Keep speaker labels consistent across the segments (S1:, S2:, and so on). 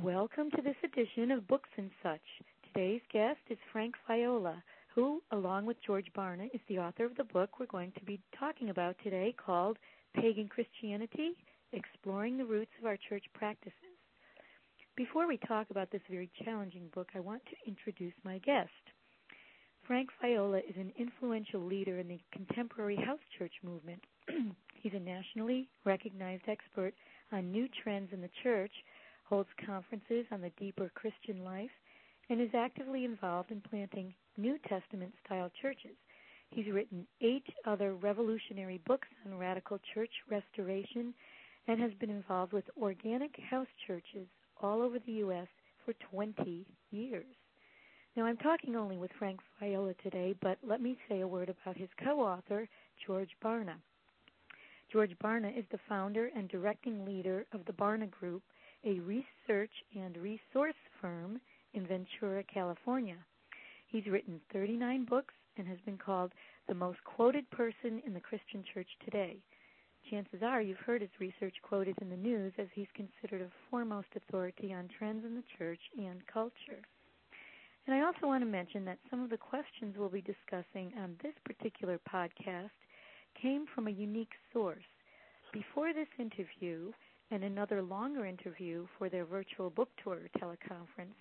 S1: Welcome to this edition of Books and Such. Today's guest is Frank Viola, who, along with George Barna, is the author of the book we're going to be talking about today called Pagan Christianity Exploring the Roots of Our Church Practices. Before we talk about this very challenging book, I want to introduce my guest. Frank Viola is an influential leader in the contemporary house church movement. He's a nationally recognized expert on new trends in the church, holds conferences on the deeper Christian life, and is actively involved in planting New Testament style churches. He's written eight other revolutionary books on radical church restoration and has been involved with organic house churches all over the U.S. for 20 years. Now, I'm talking only with Frank Viola today, but let me say a word about his co author, George Barna. George Barna is the founder and directing leader of the Barna Group, a research and resource firm in Ventura, California. He's written 39 books and has been called the most quoted person in the Christian church today. Chances are you've heard his research quoted in the news as he's considered a foremost authority on trends in the church and culture. And I also want to mention that some of the questions we'll be discussing on this particular podcast came from a unique source. Before this interview and another longer interview for their virtual book tour teleconference,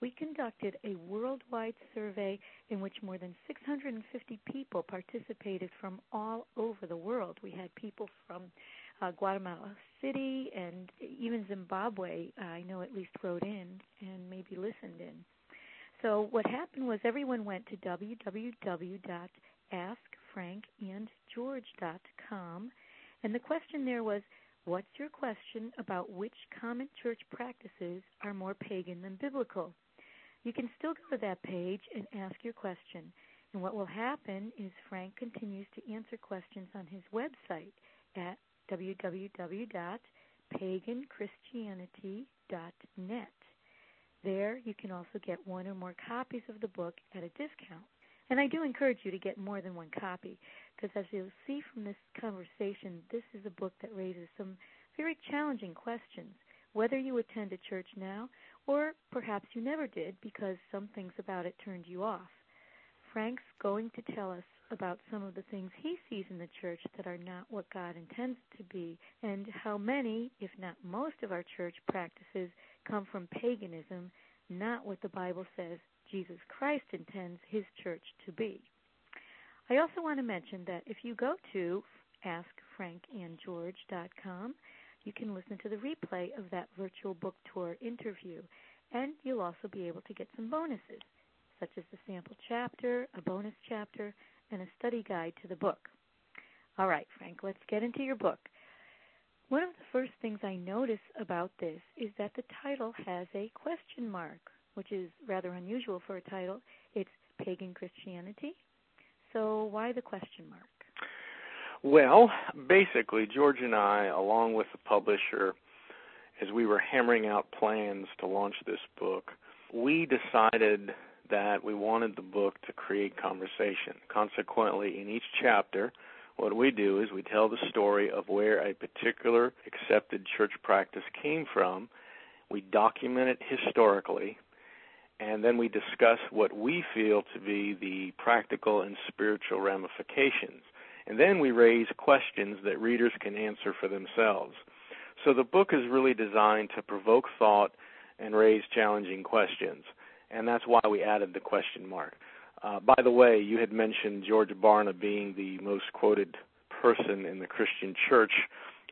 S1: we conducted a worldwide survey in which more than 650 people participated from all over the world. We had people from uh, Guatemala City and even Zimbabwe, I know at least wrote in and maybe listened in. So what happened was everyone went to www.askfrankandgeorge.com, and the question there was, What's your question about which common church practices are more pagan than biblical? You can still go to that page and ask your question. And what will happen is Frank continues to answer questions on his website at www.paganchristianity.net. There, you can also get one or more copies of the book at a discount. And I do encourage you to get more than one copy, because as you'll see from this conversation, this is a book that raises some very challenging questions, whether you attend a church now or perhaps you never did because some things about it turned you off. Frank's going to tell us about some of the things he sees in the church that are not what God intends to be, and how many, if not most, of our church practices come from paganism, not what the Bible says Jesus Christ intends his church to be. I also want to mention that if you go to askfrankandgeorge.com, you can listen to the replay of that virtual book tour interview, and you'll also be able to get some bonuses, such as the sample chapter, a bonus chapter, and a study guide to the book. All right, Frank, let's get into your book. One of the first things I notice about this is that the title has a question mark, which is rather unusual for a title. It's Pagan Christianity. So why the question mark?
S2: Well, basically, George and I, along with the publisher, as we were hammering out plans to launch this book, we decided that we wanted the book to create conversation. Consequently, in each chapter, what we do is we tell the story of where a particular accepted church practice came from. We document it historically, and then we discuss what we feel to be the practical and spiritual ramifications. And then we raise questions that readers can answer for themselves. So the book is really designed to provoke thought and raise challenging questions, and that's why we added the question mark. Uh, by the way, you had mentioned George Barna being the most quoted person in the Christian church.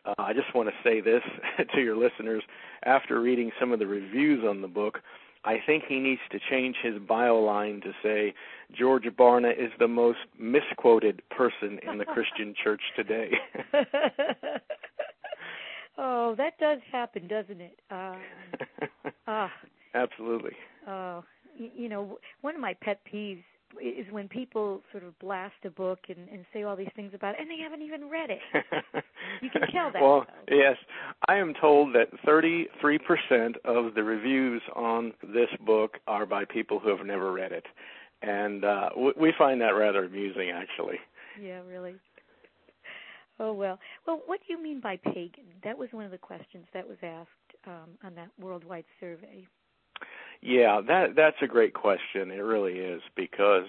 S2: Uh, I just want to say this to your listeners. After reading some of the reviews on the book, I think he needs to change his bio line to say George Barna is the most misquoted person in the Christian church today.
S1: oh, that does happen, doesn't it?
S2: Um, ah. Absolutely.
S1: Oh, you know, one of my pet peeves is when people sort of blast a book and, and say all these things about it, and they haven't even read it. you can tell that.
S2: Well, though. yes, I am told that 33% of the reviews on this book are by people who have never read it, and uh, we find that rather amusing, actually.
S1: Yeah, really. Oh well. Well, what do you mean by pagan? That was one of the questions that was asked um, on that worldwide survey?
S2: Yeah, that that's a great question. It really is because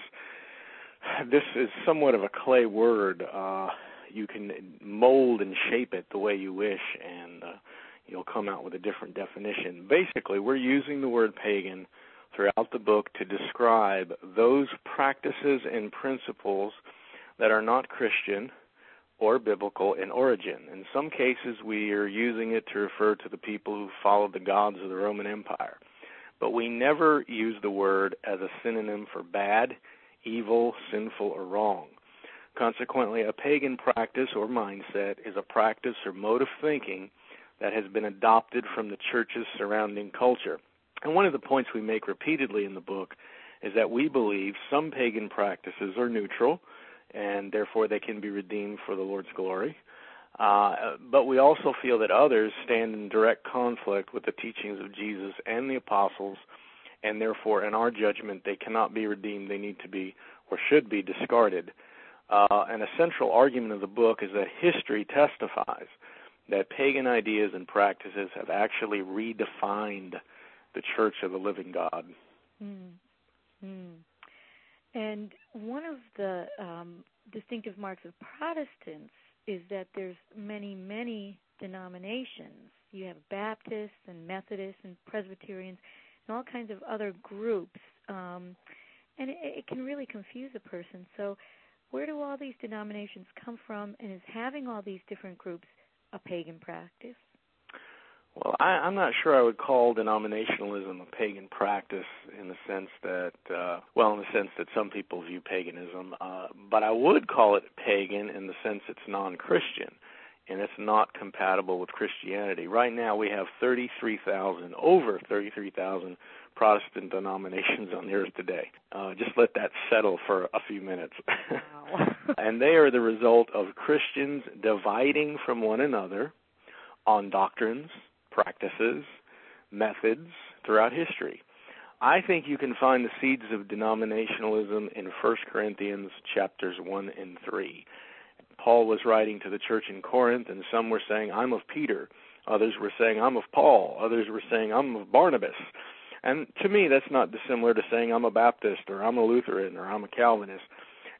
S2: this is somewhat of a clay word. Uh, you can mold and shape it the way you wish, and uh, you'll come out with a different definition. Basically, we're using the word pagan throughout the book to describe those practices and principles that are not Christian or biblical in origin. In some cases, we are using it to refer to the people who followed the gods of the Roman Empire. But we never use the word as a synonym for bad, evil, sinful, or wrong. Consequently, a pagan practice or mindset is a practice or mode of thinking that has been adopted from the church's surrounding culture. And one of the points we make repeatedly in the book is that we believe some pagan practices are neutral and therefore they can be redeemed for the Lord's glory. Uh, but we also feel that others stand in direct conflict with the teachings of Jesus and the apostles, and therefore, in our judgment, they cannot be redeemed. They need to be or should be discarded. Uh, and a central argument of the book is that history testifies that pagan ideas and practices have actually redefined the Church of the Living God.
S1: Mm. Mm. And one of the um, distinctive marks of Protestants is that there's many, many denominations. You have Baptists and Methodists and Presbyterians and all kinds of other groups. Um, and it, it can really confuse a person. So, where do all these denominations come from? And is having all these different groups a pagan practice?
S2: Well, I, I'm not sure I would call denominationalism a pagan practice in the sense that, uh, well, in the sense that some people view paganism, uh, but I would call it pagan in the sense it's non-Christian and it's not compatible with Christianity. Right now, we have 33,000, over 33,000 Protestant denominations on the earth today. Uh, just let that settle for a few minutes.
S1: Wow.
S2: and they are the result of Christians dividing from one another on doctrines, practices, methods throughout history. I think you can find the seeds of denominationalism in 1 Corinthians chapters 1 and 3. Paul was writing to the church in Corinth, and some were saying, I'm of Peter. Others were saying, I'm of Paul. Others were saying, I'm of Barnabas. And to me, that's not dissimilar to saying, I'm a Baptist, or I'm a Lutheran, or I'm a Calvinist.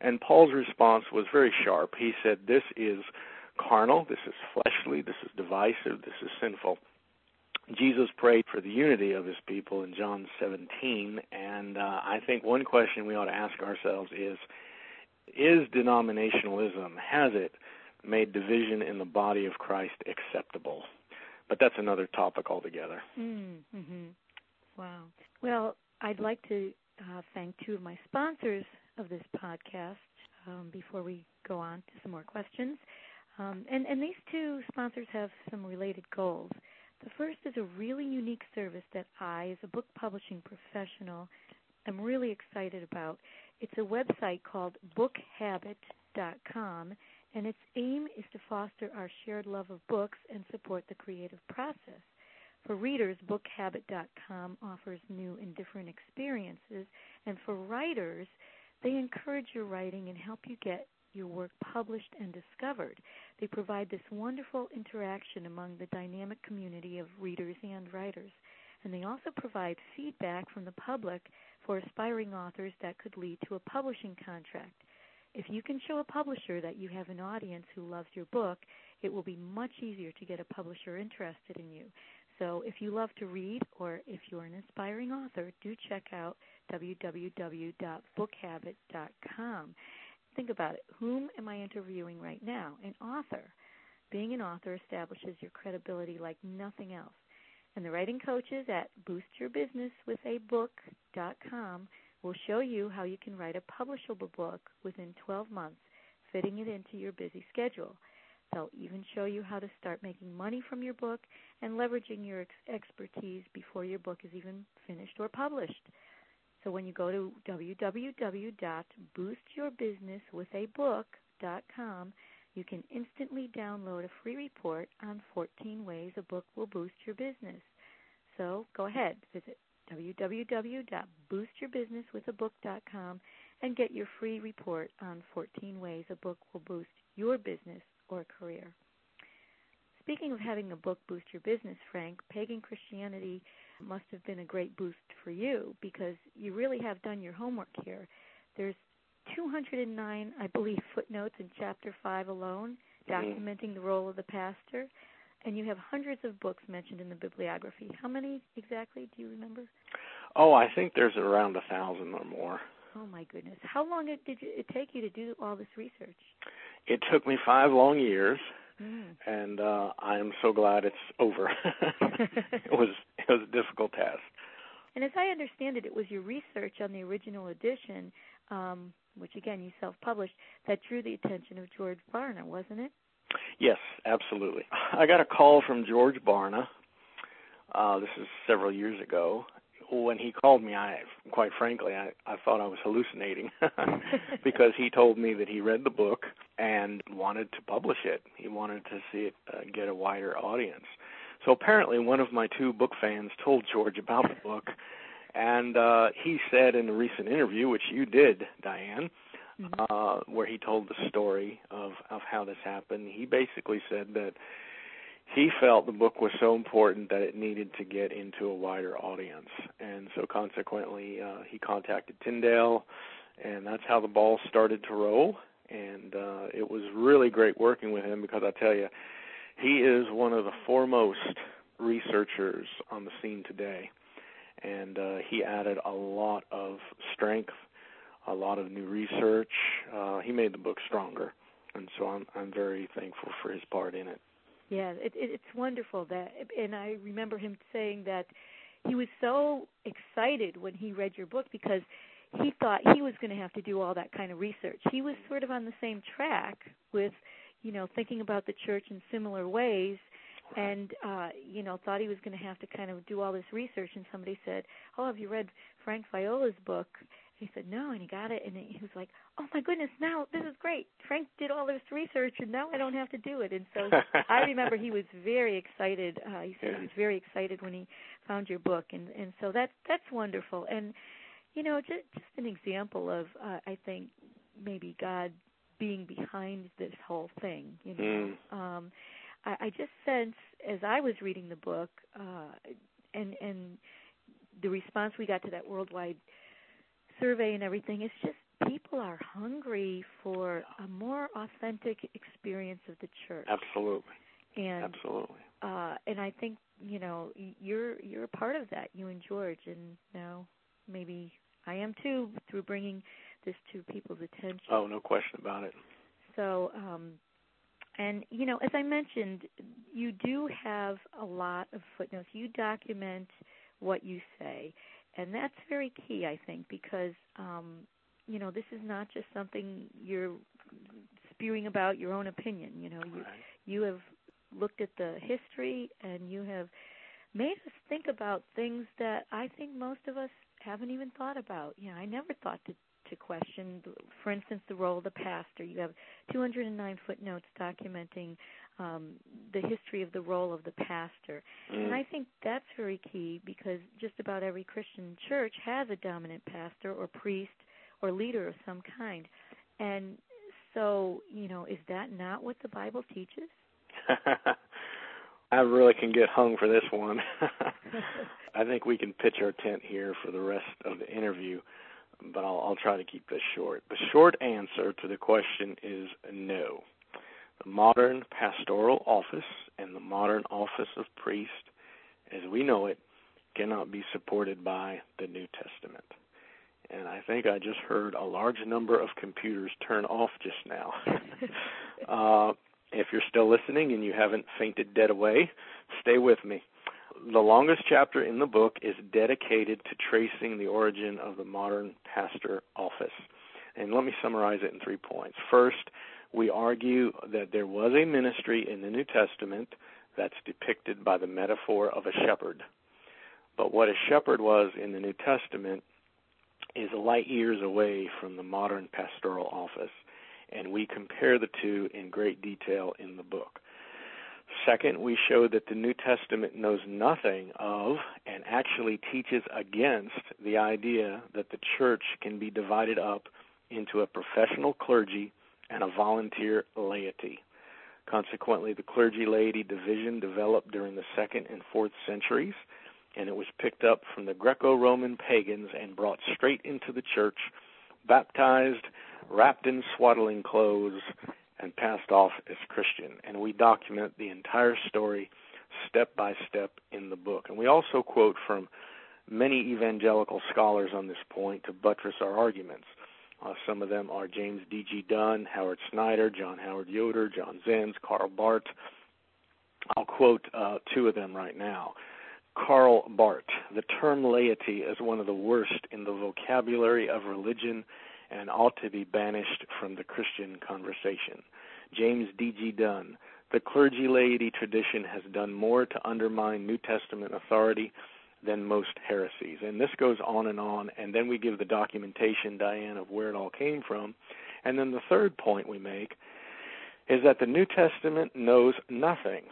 S2: And Paul's response was very sharp. He said, This is carnal, this is fleshly, this is divisive, this is sinful. Jesus prayed for the unity of his people in John 17, and uh, I think one question we ought to ask ourselves is Is denominationalism, has it made division in the body of Christ acceptable? But that's another topic altogether.
S1: Mm-hmm. Wow. Well, I'd like to uh, thank two of my sponsors of this podcast um, before we go on to some more questions. Um, and, and these two sponsors have some related goals. The first is a really unique service that I, as a book publishing professional, am really excited about. It's a website called bookhabit.com, and its aim is to foster our shared love of books and support the creative process. For readers, bookhabit.com offers new and different experiences, and for writers, they encourage your writing and help you get your work published and discovered. They provide this wonderful interaction among the dynamic community of readers and writers. And they also provide feedback from the public for aspiring authors that could lead to a publishing contract. If you can show a publisher that you have an audience who loves your book, it will be much easier to get a publisher interested in you. So if you love to read or if you're an aspiring author, do check out www.bookhabit.com. Think about it. Whom am I interviewing right now? An author. Being an author establishes your credibility like nothing else. And the writing coaches at boostyourbusinesswithabook.com will show you how you can write a publishable book within 12 months, fitting it into your busy schedule. They'll even show you how to start making money from your book and leveraging your ex- expertise before your book is even finished or published. So when you go to www.boostyourbusinesswithabook.com, you can instantly download a free report on 14 ways a book will boost your business. So go ahead, visit www.boostyourbusinesswithabook.com and get your free report on 14 ways a book will boost your business or career. speaking of having a book boost your business, Frank, Pagan Christianity must have been a great boost for you because you really have done your homework here. There's 209, I believe, footnotes in chapter 5 alone mm-hmm. documenting the role of the pastor, and you have hundreds of books mentioned in the bibliography. How many exactly do you remember?
S2: Oh, I think there's around a thousand or more.
S1: Oh my goodness! How long did it take you to do all this research?
S2: It took me five long years,
S1: mm.
S2: and uh, I am so glad it's over. it was it was a difficult task.
S1: And as I understand it, it was your research on the original edition, um, which again you self-published, that drew the attention of George Barna, wasn't it?
S2: Yes, absolutely. I got a call from George Barna. Uh, this is several years ago, when he called me, I quite frankly, I, I thought I was hallucinating because he told me that he read the book and wanted to publish it. He wanted to see it uh, get a wider audience. So apparently, one of my two book fans told George about the book, and uh, he said in a recent interview, which you did, Diane, mm-hmm. uh, where he told the story of of how this happened. He basically said that he felt the book was so important that it needed to get into a wider audience, and so consequently, uh, he contacted Tyndale, and that's how the ball started to roll. And uh, it was really great working with him because I tell you, he is one of the foremost researchers on the scene today, and uh, he added a lot of strength, a lot of new research. Uh, he made the book stronger, and so I'm I'm very thankful for his part in it.
S1: Yeah, it, it, it's wonderful that, and I remember him saying that he was so excited when he read your book because he thought he was going to have to do all that kind of research. He was sort of on the same track with, you know, thinking about the church in similar ways and uh you know thought he was going to have to kind of do all this research and somebody said oh have you read frank viola's book? He said no and he got it and he was like oh my goodness now this is great. Frank did all this research and now i don't have to do it. And so i remember he was very excited uh he said yeah. he was very excited when he found your book and and so that's that's wonderful. And you know just just an example of uh, i think maybe god being behind this whole thing you know mm. um i i just sense as i was reading the book uh and and the response we got to that worldwide survey and everything, it's just people are hungry for a more authentic experience of the church.
S2: Absolutely.
S1: And
S2: absolutely.
S1: Uh, and I think you know you're you're a part of that. You and George, and now maybe I am too through bringing this to people's attention.
S2: Oh, no question about it.
S1: So, um, and you know, as I mentioned, you do have a lot of footnotes. You document what you say, and that's very key, I think, because um, you know this is not just something you're spewing about your own opinion. You know, you
S2: right.
S1: you have looked at the history and you have made us think about things that I think most of us haven't even thought about. You know, I never thought to to question, for instance, the role of the pastor. You have 209 footnotes documenting um, the history of the role of the pastor.
S2: Mm.
S1: And I think that's very key because just about every Christian church has a dominant pastor or priest or leader of some kind. And so, you know, is that not what the Bible teaches?
S2: I really can get hung for this one. I think we can pitch our tent here for the rest of the interview, but I'll, I'll try to keep this short. The short answer to the question is no. The modern pastoral office and the modern office of priest, as we know it, cannot be supported by the New Testament. And I think I just heard a large number of computers turn off just now. uh, if you're still listening and you haven't fainted dead away, stay with me. The longest chapter in the book is dedicated to tracing the origin of the modern pastor office. And let me summarize it in three points. First, we argue that there was a ministry in the New Testament that's depicted by the metaphor of a shepherd. But what a shepherd was in the New Testament is light years away from the modern pastoral office, and we compare the two in great detail in the book. Second, we show that the New Testament knows nothing of and actually teaches against the idea that the church can be divided up into a professional clergy and a volunteer laity. Consequently, the clergy laity division developed during the second and fourth centuries, and it was picked up from the Greco Roman pagans and brought straight into the church, baptized, wrapped in swaddling clothes, and passed off as Christian. And we document the entire story step by step in the book. And we also quote from many evangelical scholars on this point to buttress our arguments. Uh, some of them are James D.G. Dunn, Howard Snyder, John Howard Yoder, Jon Zens, Karl Barth. I'll quote uh, two of them right now. Karl Barth, the term laity is one of the worst in the vocabulary of religion and ought to be banished from the Christian conversation. James D.G. Dunn, the clergy laity tradition has done more to undermine New Testament authority than most heresies. And this goes on and on, and then we give the documentation, Diane, of where it all came from. And then the third point we make is that the New Testament knows nothing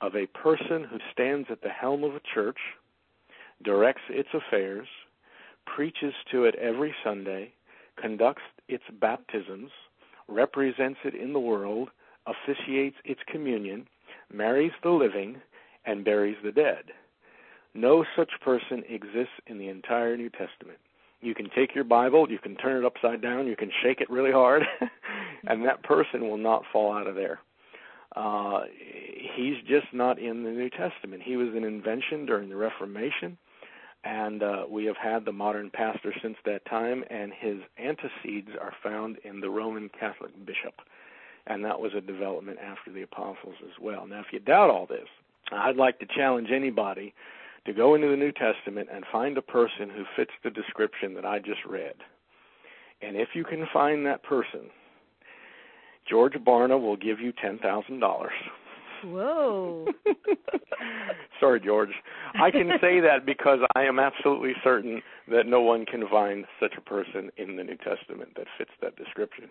S2: of a person who stands at the helm of a church, directs its affairs, preaches to it every Sunday, conducts its baptisms, represents it in the world, officiates its communion, marries the living, and buries the dead. No such person exists in the entire New Testament. You can take your Bible, you can turn it upside down, you can shake it really hard, and that person will not fall out of there. Uh, he's just not in the New Testament. He was an invention during the Reformation, and uh, we have had the modern pastor since that time, and his antecedents are found in the Roman Catholic bishop, and that was a development after the apostles as well. Now, if you doubt all this, I'd like to challenge anybody to go into the New Testament and find a person who fits the description that I just read. And if you can find that person, George Barna will give you ten thousand dollars.
S1: Whoa.
S2: Sorry, George. I can say that because I am absolutely certain that no one can find such a person in the New Testament that fits that description.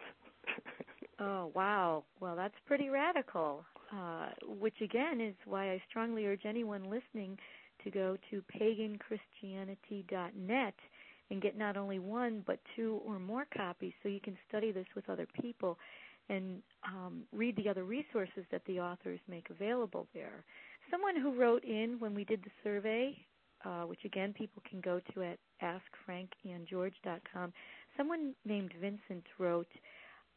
S1: oh, wow. Well, that's pretty radical. Uh, which again is why I strongly urge anyone listening to go to paganchristianity.net and get not only one but two or more copies so you can study this with other people and um, read the other resources that the authors make available there. Someone who wrote in when we did the survey, uh, which again people can go to at askfrankandgeorge.com, someone named Vincent wrote,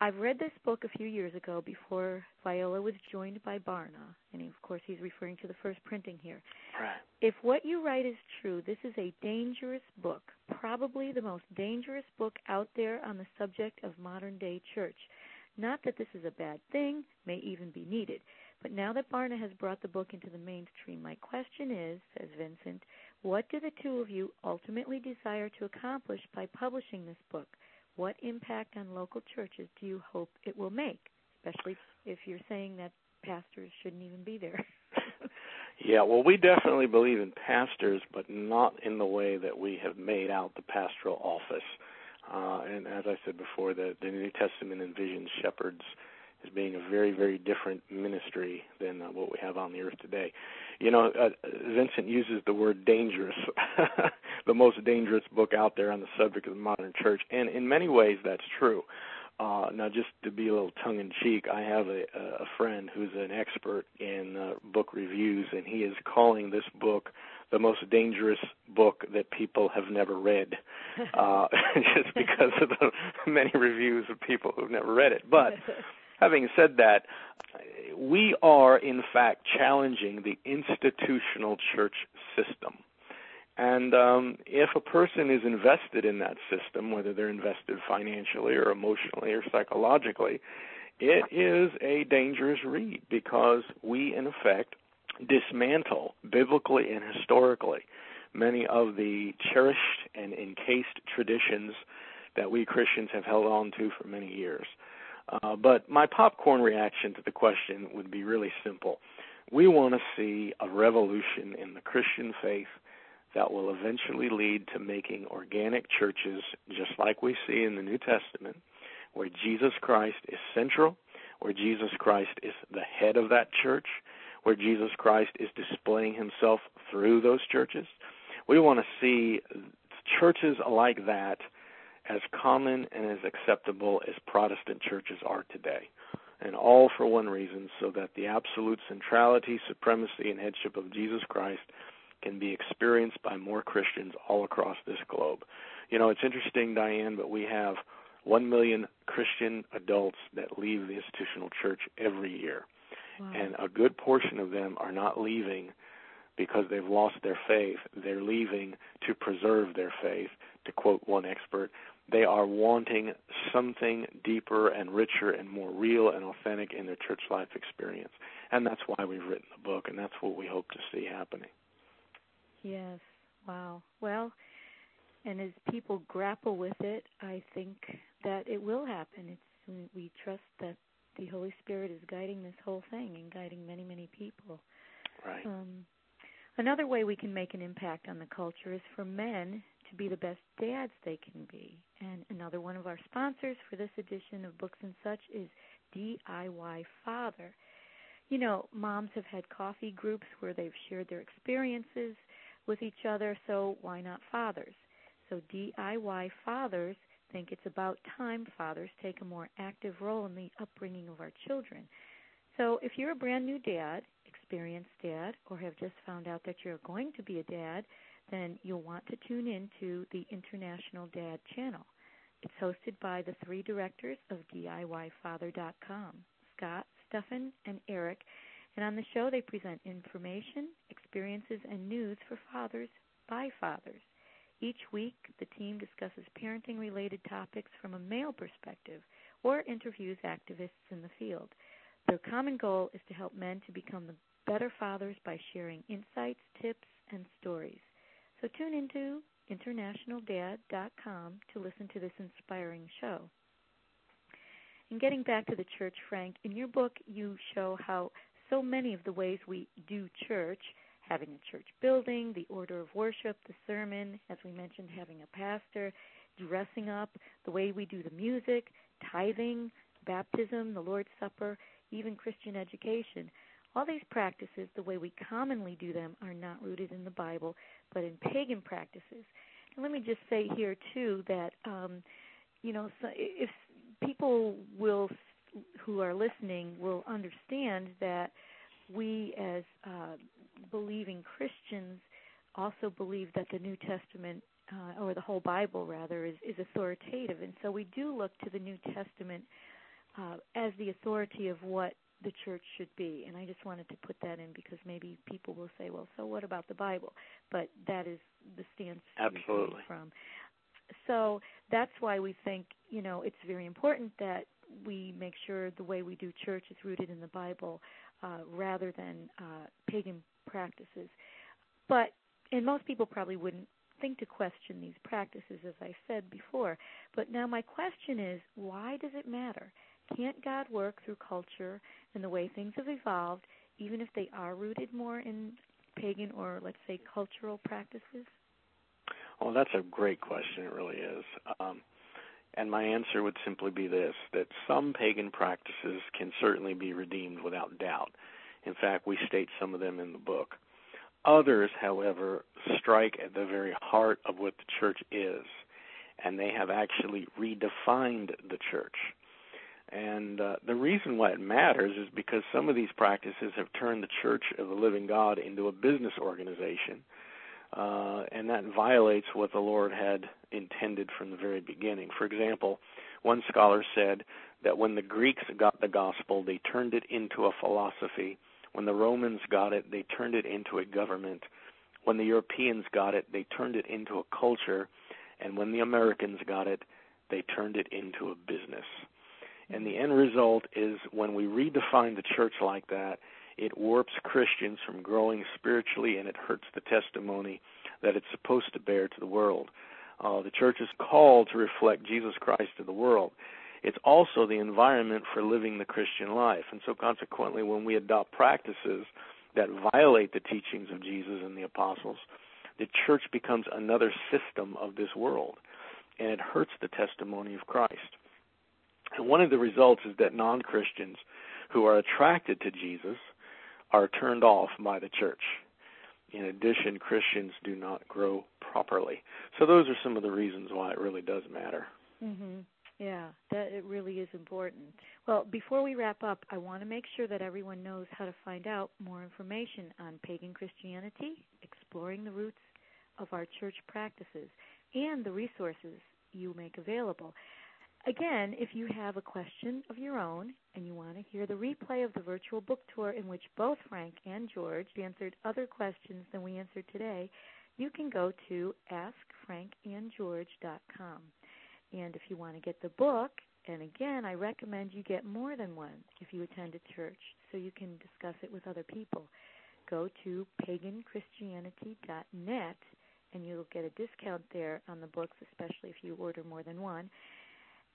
S1: I've read this book a few years ago before Viola was joined by Barna, and of course he's referring to the first printing here.
S2: Right.
S1: If what you write is true, this is a dangerous book, probably the most dangerous book out there on the subject of modern day church. Not that this is a bad thing, may even be needed. But now that Barna has brought the book into the mainstream, my question is, says Vincent, what do the two of you ultimately desire to accomplish by publishing this book? What impact on local churches do you hope it will make, especially if you're saying that pastors shouldn't even be there?
S2: yeah, well, we definitely believe in pastors, but not in the way that we have made out the pastoral office. Uh, and as I said before, the, the New Testament envisions shepherds as being a very, very different ministry than uh, what we have on the earth today. You know, uh, Vincent uses the word dangerous, the most dangerous book out there on the subject of the modern church, and in many ways that's true. Uh, now, just to be a little tongue in cheek, I have a, a friend who's an expert in uh, book reviews, and he is calling this book the most dangerous book that people have never read, uh, just because of the many reviews of people who've never read it. But having said that, we are in fact challenging the institutional church system. And um, if a person is invested in that system, whether they're invested financially or emotionally or psychologically, it is a dangerous read because we, in effect, dismantle biblically and historically many of the cherished and encased traditions that we Christians have held on to for many years. Uh, but my popcorn reaction to the question would be really simple. We want to see a revolution in the Christian faith that will eventually lead to making organic churches just like we see in the New Testament, where Jesus Christ is central, where Jesus Christ is the head of that church, where Jesus Christ is displaying himself through those churches. We want to see churches like that as common and as acceptable as Protestant churches are today. and all for one reason so that the absolute centrality, supremacy, and headship of Jesus Christ can be experienced by more Christians all across this globe. You know, it's interesting, Diane, but we have 1 million Christian adults that leave the institutional church every year.
S1: Wow.
S2: And a good portion of them are not leaving because they've lost their faith. They're leaving to preserve their faith, to quote one expert. They are wanting something deeper and richer and more real and authentic in their church life experience. And that's why we've written the book, and that's what we hope to see happening.
S1: Yes. Wow. Well, and as people grapple with it, I think that it will happen. It's we trust that the Holy Spirit is guiding this whole thing and guiding many, many people.
S2: Right.
S1: Um, another way we can make an impact on the culture is for men to be the best dads they can be. And another one of our sponsors for this edition of Books and Such is DIY Father. You know, moms have had coffee groups where they've shared their experiences with each other, so why not fathers? So DIY Fathers think it's about time fathers take a more active role in the upbringing of our children. So if you're a brand new dad, experienced dad, or have just found out that you're going to be a dad, then you'll want to tune in to the International Dad channel. It's hosted by the three directors of DIYfather.com, Scott, Stefan, and Eric. And on the show, they present information, experiences, and news for fathers by fathers. Each week, the team discusses parenting related topics from a male perspective or interviews activists in the field. Their common goal is to help men to become better fathers by sharing insights, tips, and stories. So tune into internationaldad.com to listen to this inspiring show. And getting back to the church, Frank, in your book you show how so many of the ways we do church having a church building, the order of worship, the sermon, as we mentioned, having a pastor, dressing up, the way we do the music, tithing, baptism, the Lord's Supper, even Christian education. All these practices, the way we commonly do them, are not rooted in the Bible, but in pagan practices. And let me just say here, too, that, um, you know, so if people will, who are listening, will understand that we as uh, believing Christians also believe that the New Testament uh, or the whole Bible rather is, is authoritative, and so we do look to the New Testament uh, as the authority of what the church should be. And I just wanted to put that in because maybe people will say, "Well, so what about the Bible?" But that is the stance
S2: Absolutely.
S1: from. So that's why we think you know it's very important that we make sure the way we do church is rooted in the Bible uh, rather than uh, pagan practices. But and most people probably wouldn't think to question these practices, as I said before. But now my question is, why does it matter? Can't God work through culture and the way things have evolved, even if they are rooted more in pagan or let's say cultural practices?
S2: Well, that's a great question. It really is. Um, and my answer would simply be this that some pagan practices can certainly be redeemed without doubt. In fact, we state some of them in the book. Others, however, strike at the very heart of what the church is, and they have actually redefined the church. And uh, the reason why it matters is because some of these practices have turned the Church of the Living God into a business organization uh, and that violates what the Lord had intended from the very beginning. For example, one scholar said that when the Greeks got the gospel, they turned it into a philosophy. When the Romans got it, they turned it into a government. When the Europeans got it, they turned it into a culture. And when the Americans got it, they turned it into a business. And the end result is when we redefine the church like that, it warps Christians from growing spiritually and it hurts the testimony that it's supposed to bear to the world. Uh, the church is called to reflect Jesus Christ to the world. It's also the environment for living the Christian life. And so, consequently, when we adopt practices that violate the teachings of Jesus and the apostles, the church becomes another system of this world, and it hurts the testimony of Christ. And one of the results is that non Christians who are attracted to Jesus are turned off by the church. In addition, Christians do not grow properly. So those are some of the reasons why it really does matter.
S1: Mhm. Yeah, that it really is important. Well, before we wrap up, I want to make sure that everyone knows how to find out more information on pagan Christianity, exploring the roots of our church practices, and the resources you make available. Again, if you have a question of your own and you want to hear the replay of the virtual book tour in which both Frank and George answered other questions than we answered today, you can go to askfrankandgeorge.com. And if you want to get the book, and again, I recommend you get more than one if you attend a church so you can discuss it with other people. Go to paganchristianity.net and you'll get a discount there on the books, especially if you order more than one.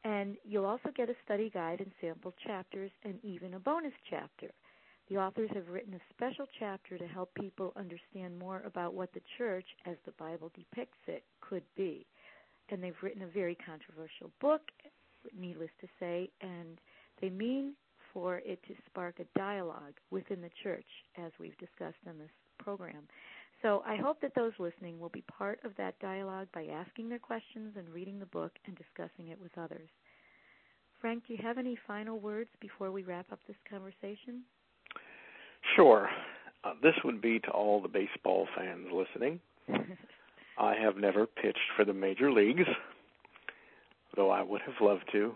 S1: And you'll also get a study guide and sample chapters and even a bonus chapter. The authors have written a special chapter to help people understand more about what the church, as the Bible depicts it, could be and they've written a very controversial book, needless to say, and they mean for it to spark a dialogue within the church, as we've discussed in this program. So I hope that those listening will be part of that dialogue by asking their questions and reading the book and discussing it with others. Frank, do you have any final words before we wrap up this conversation?
S2: Sure. Uh, this would be to all the baseball fans listening. I have never pitched for the major leagues, though I would have loved to.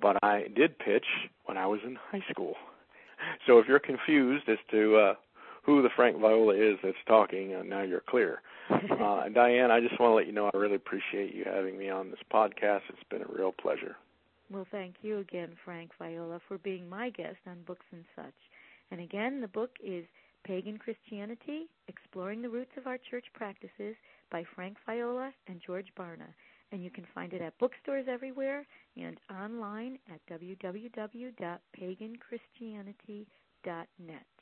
S2: But I did pitch when I was in high school. So if you're confused as to uh, who the Frank Viola is that's talking, uh, now you're clear. uh, Diane, I just want to let you know I really appreciate you having me on this podcast. It's been a real pleasure.
S1: Well, thank you again, Frank Viola, for being my guest on Books and Such. And again, the book is Pagan Christianity Exploring the Roots of Our Church Practices by Frank Viola and George Barna. And you can find it at bookstores everywhere and online at www.paganchristianity.net.